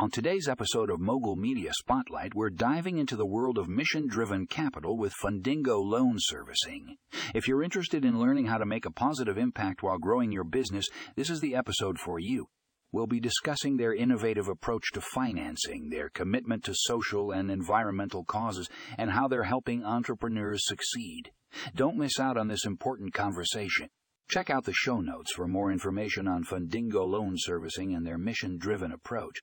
On today's episode of Mogul Media Spotlight, we're diving into the world of mission driven capital with Fundingo Loan Servicing. If you're interested in learning how to make a positive impact while growing your business, this is the episode for you. We'll be discussing their innovative approach to financing, their commitment to social and environmental causes, and how they're helping entrepreneurs succeed. Don't miss out on this important conversation. Check out the show notes for more information on Fundingo Loan Servicing and their mission driven approach.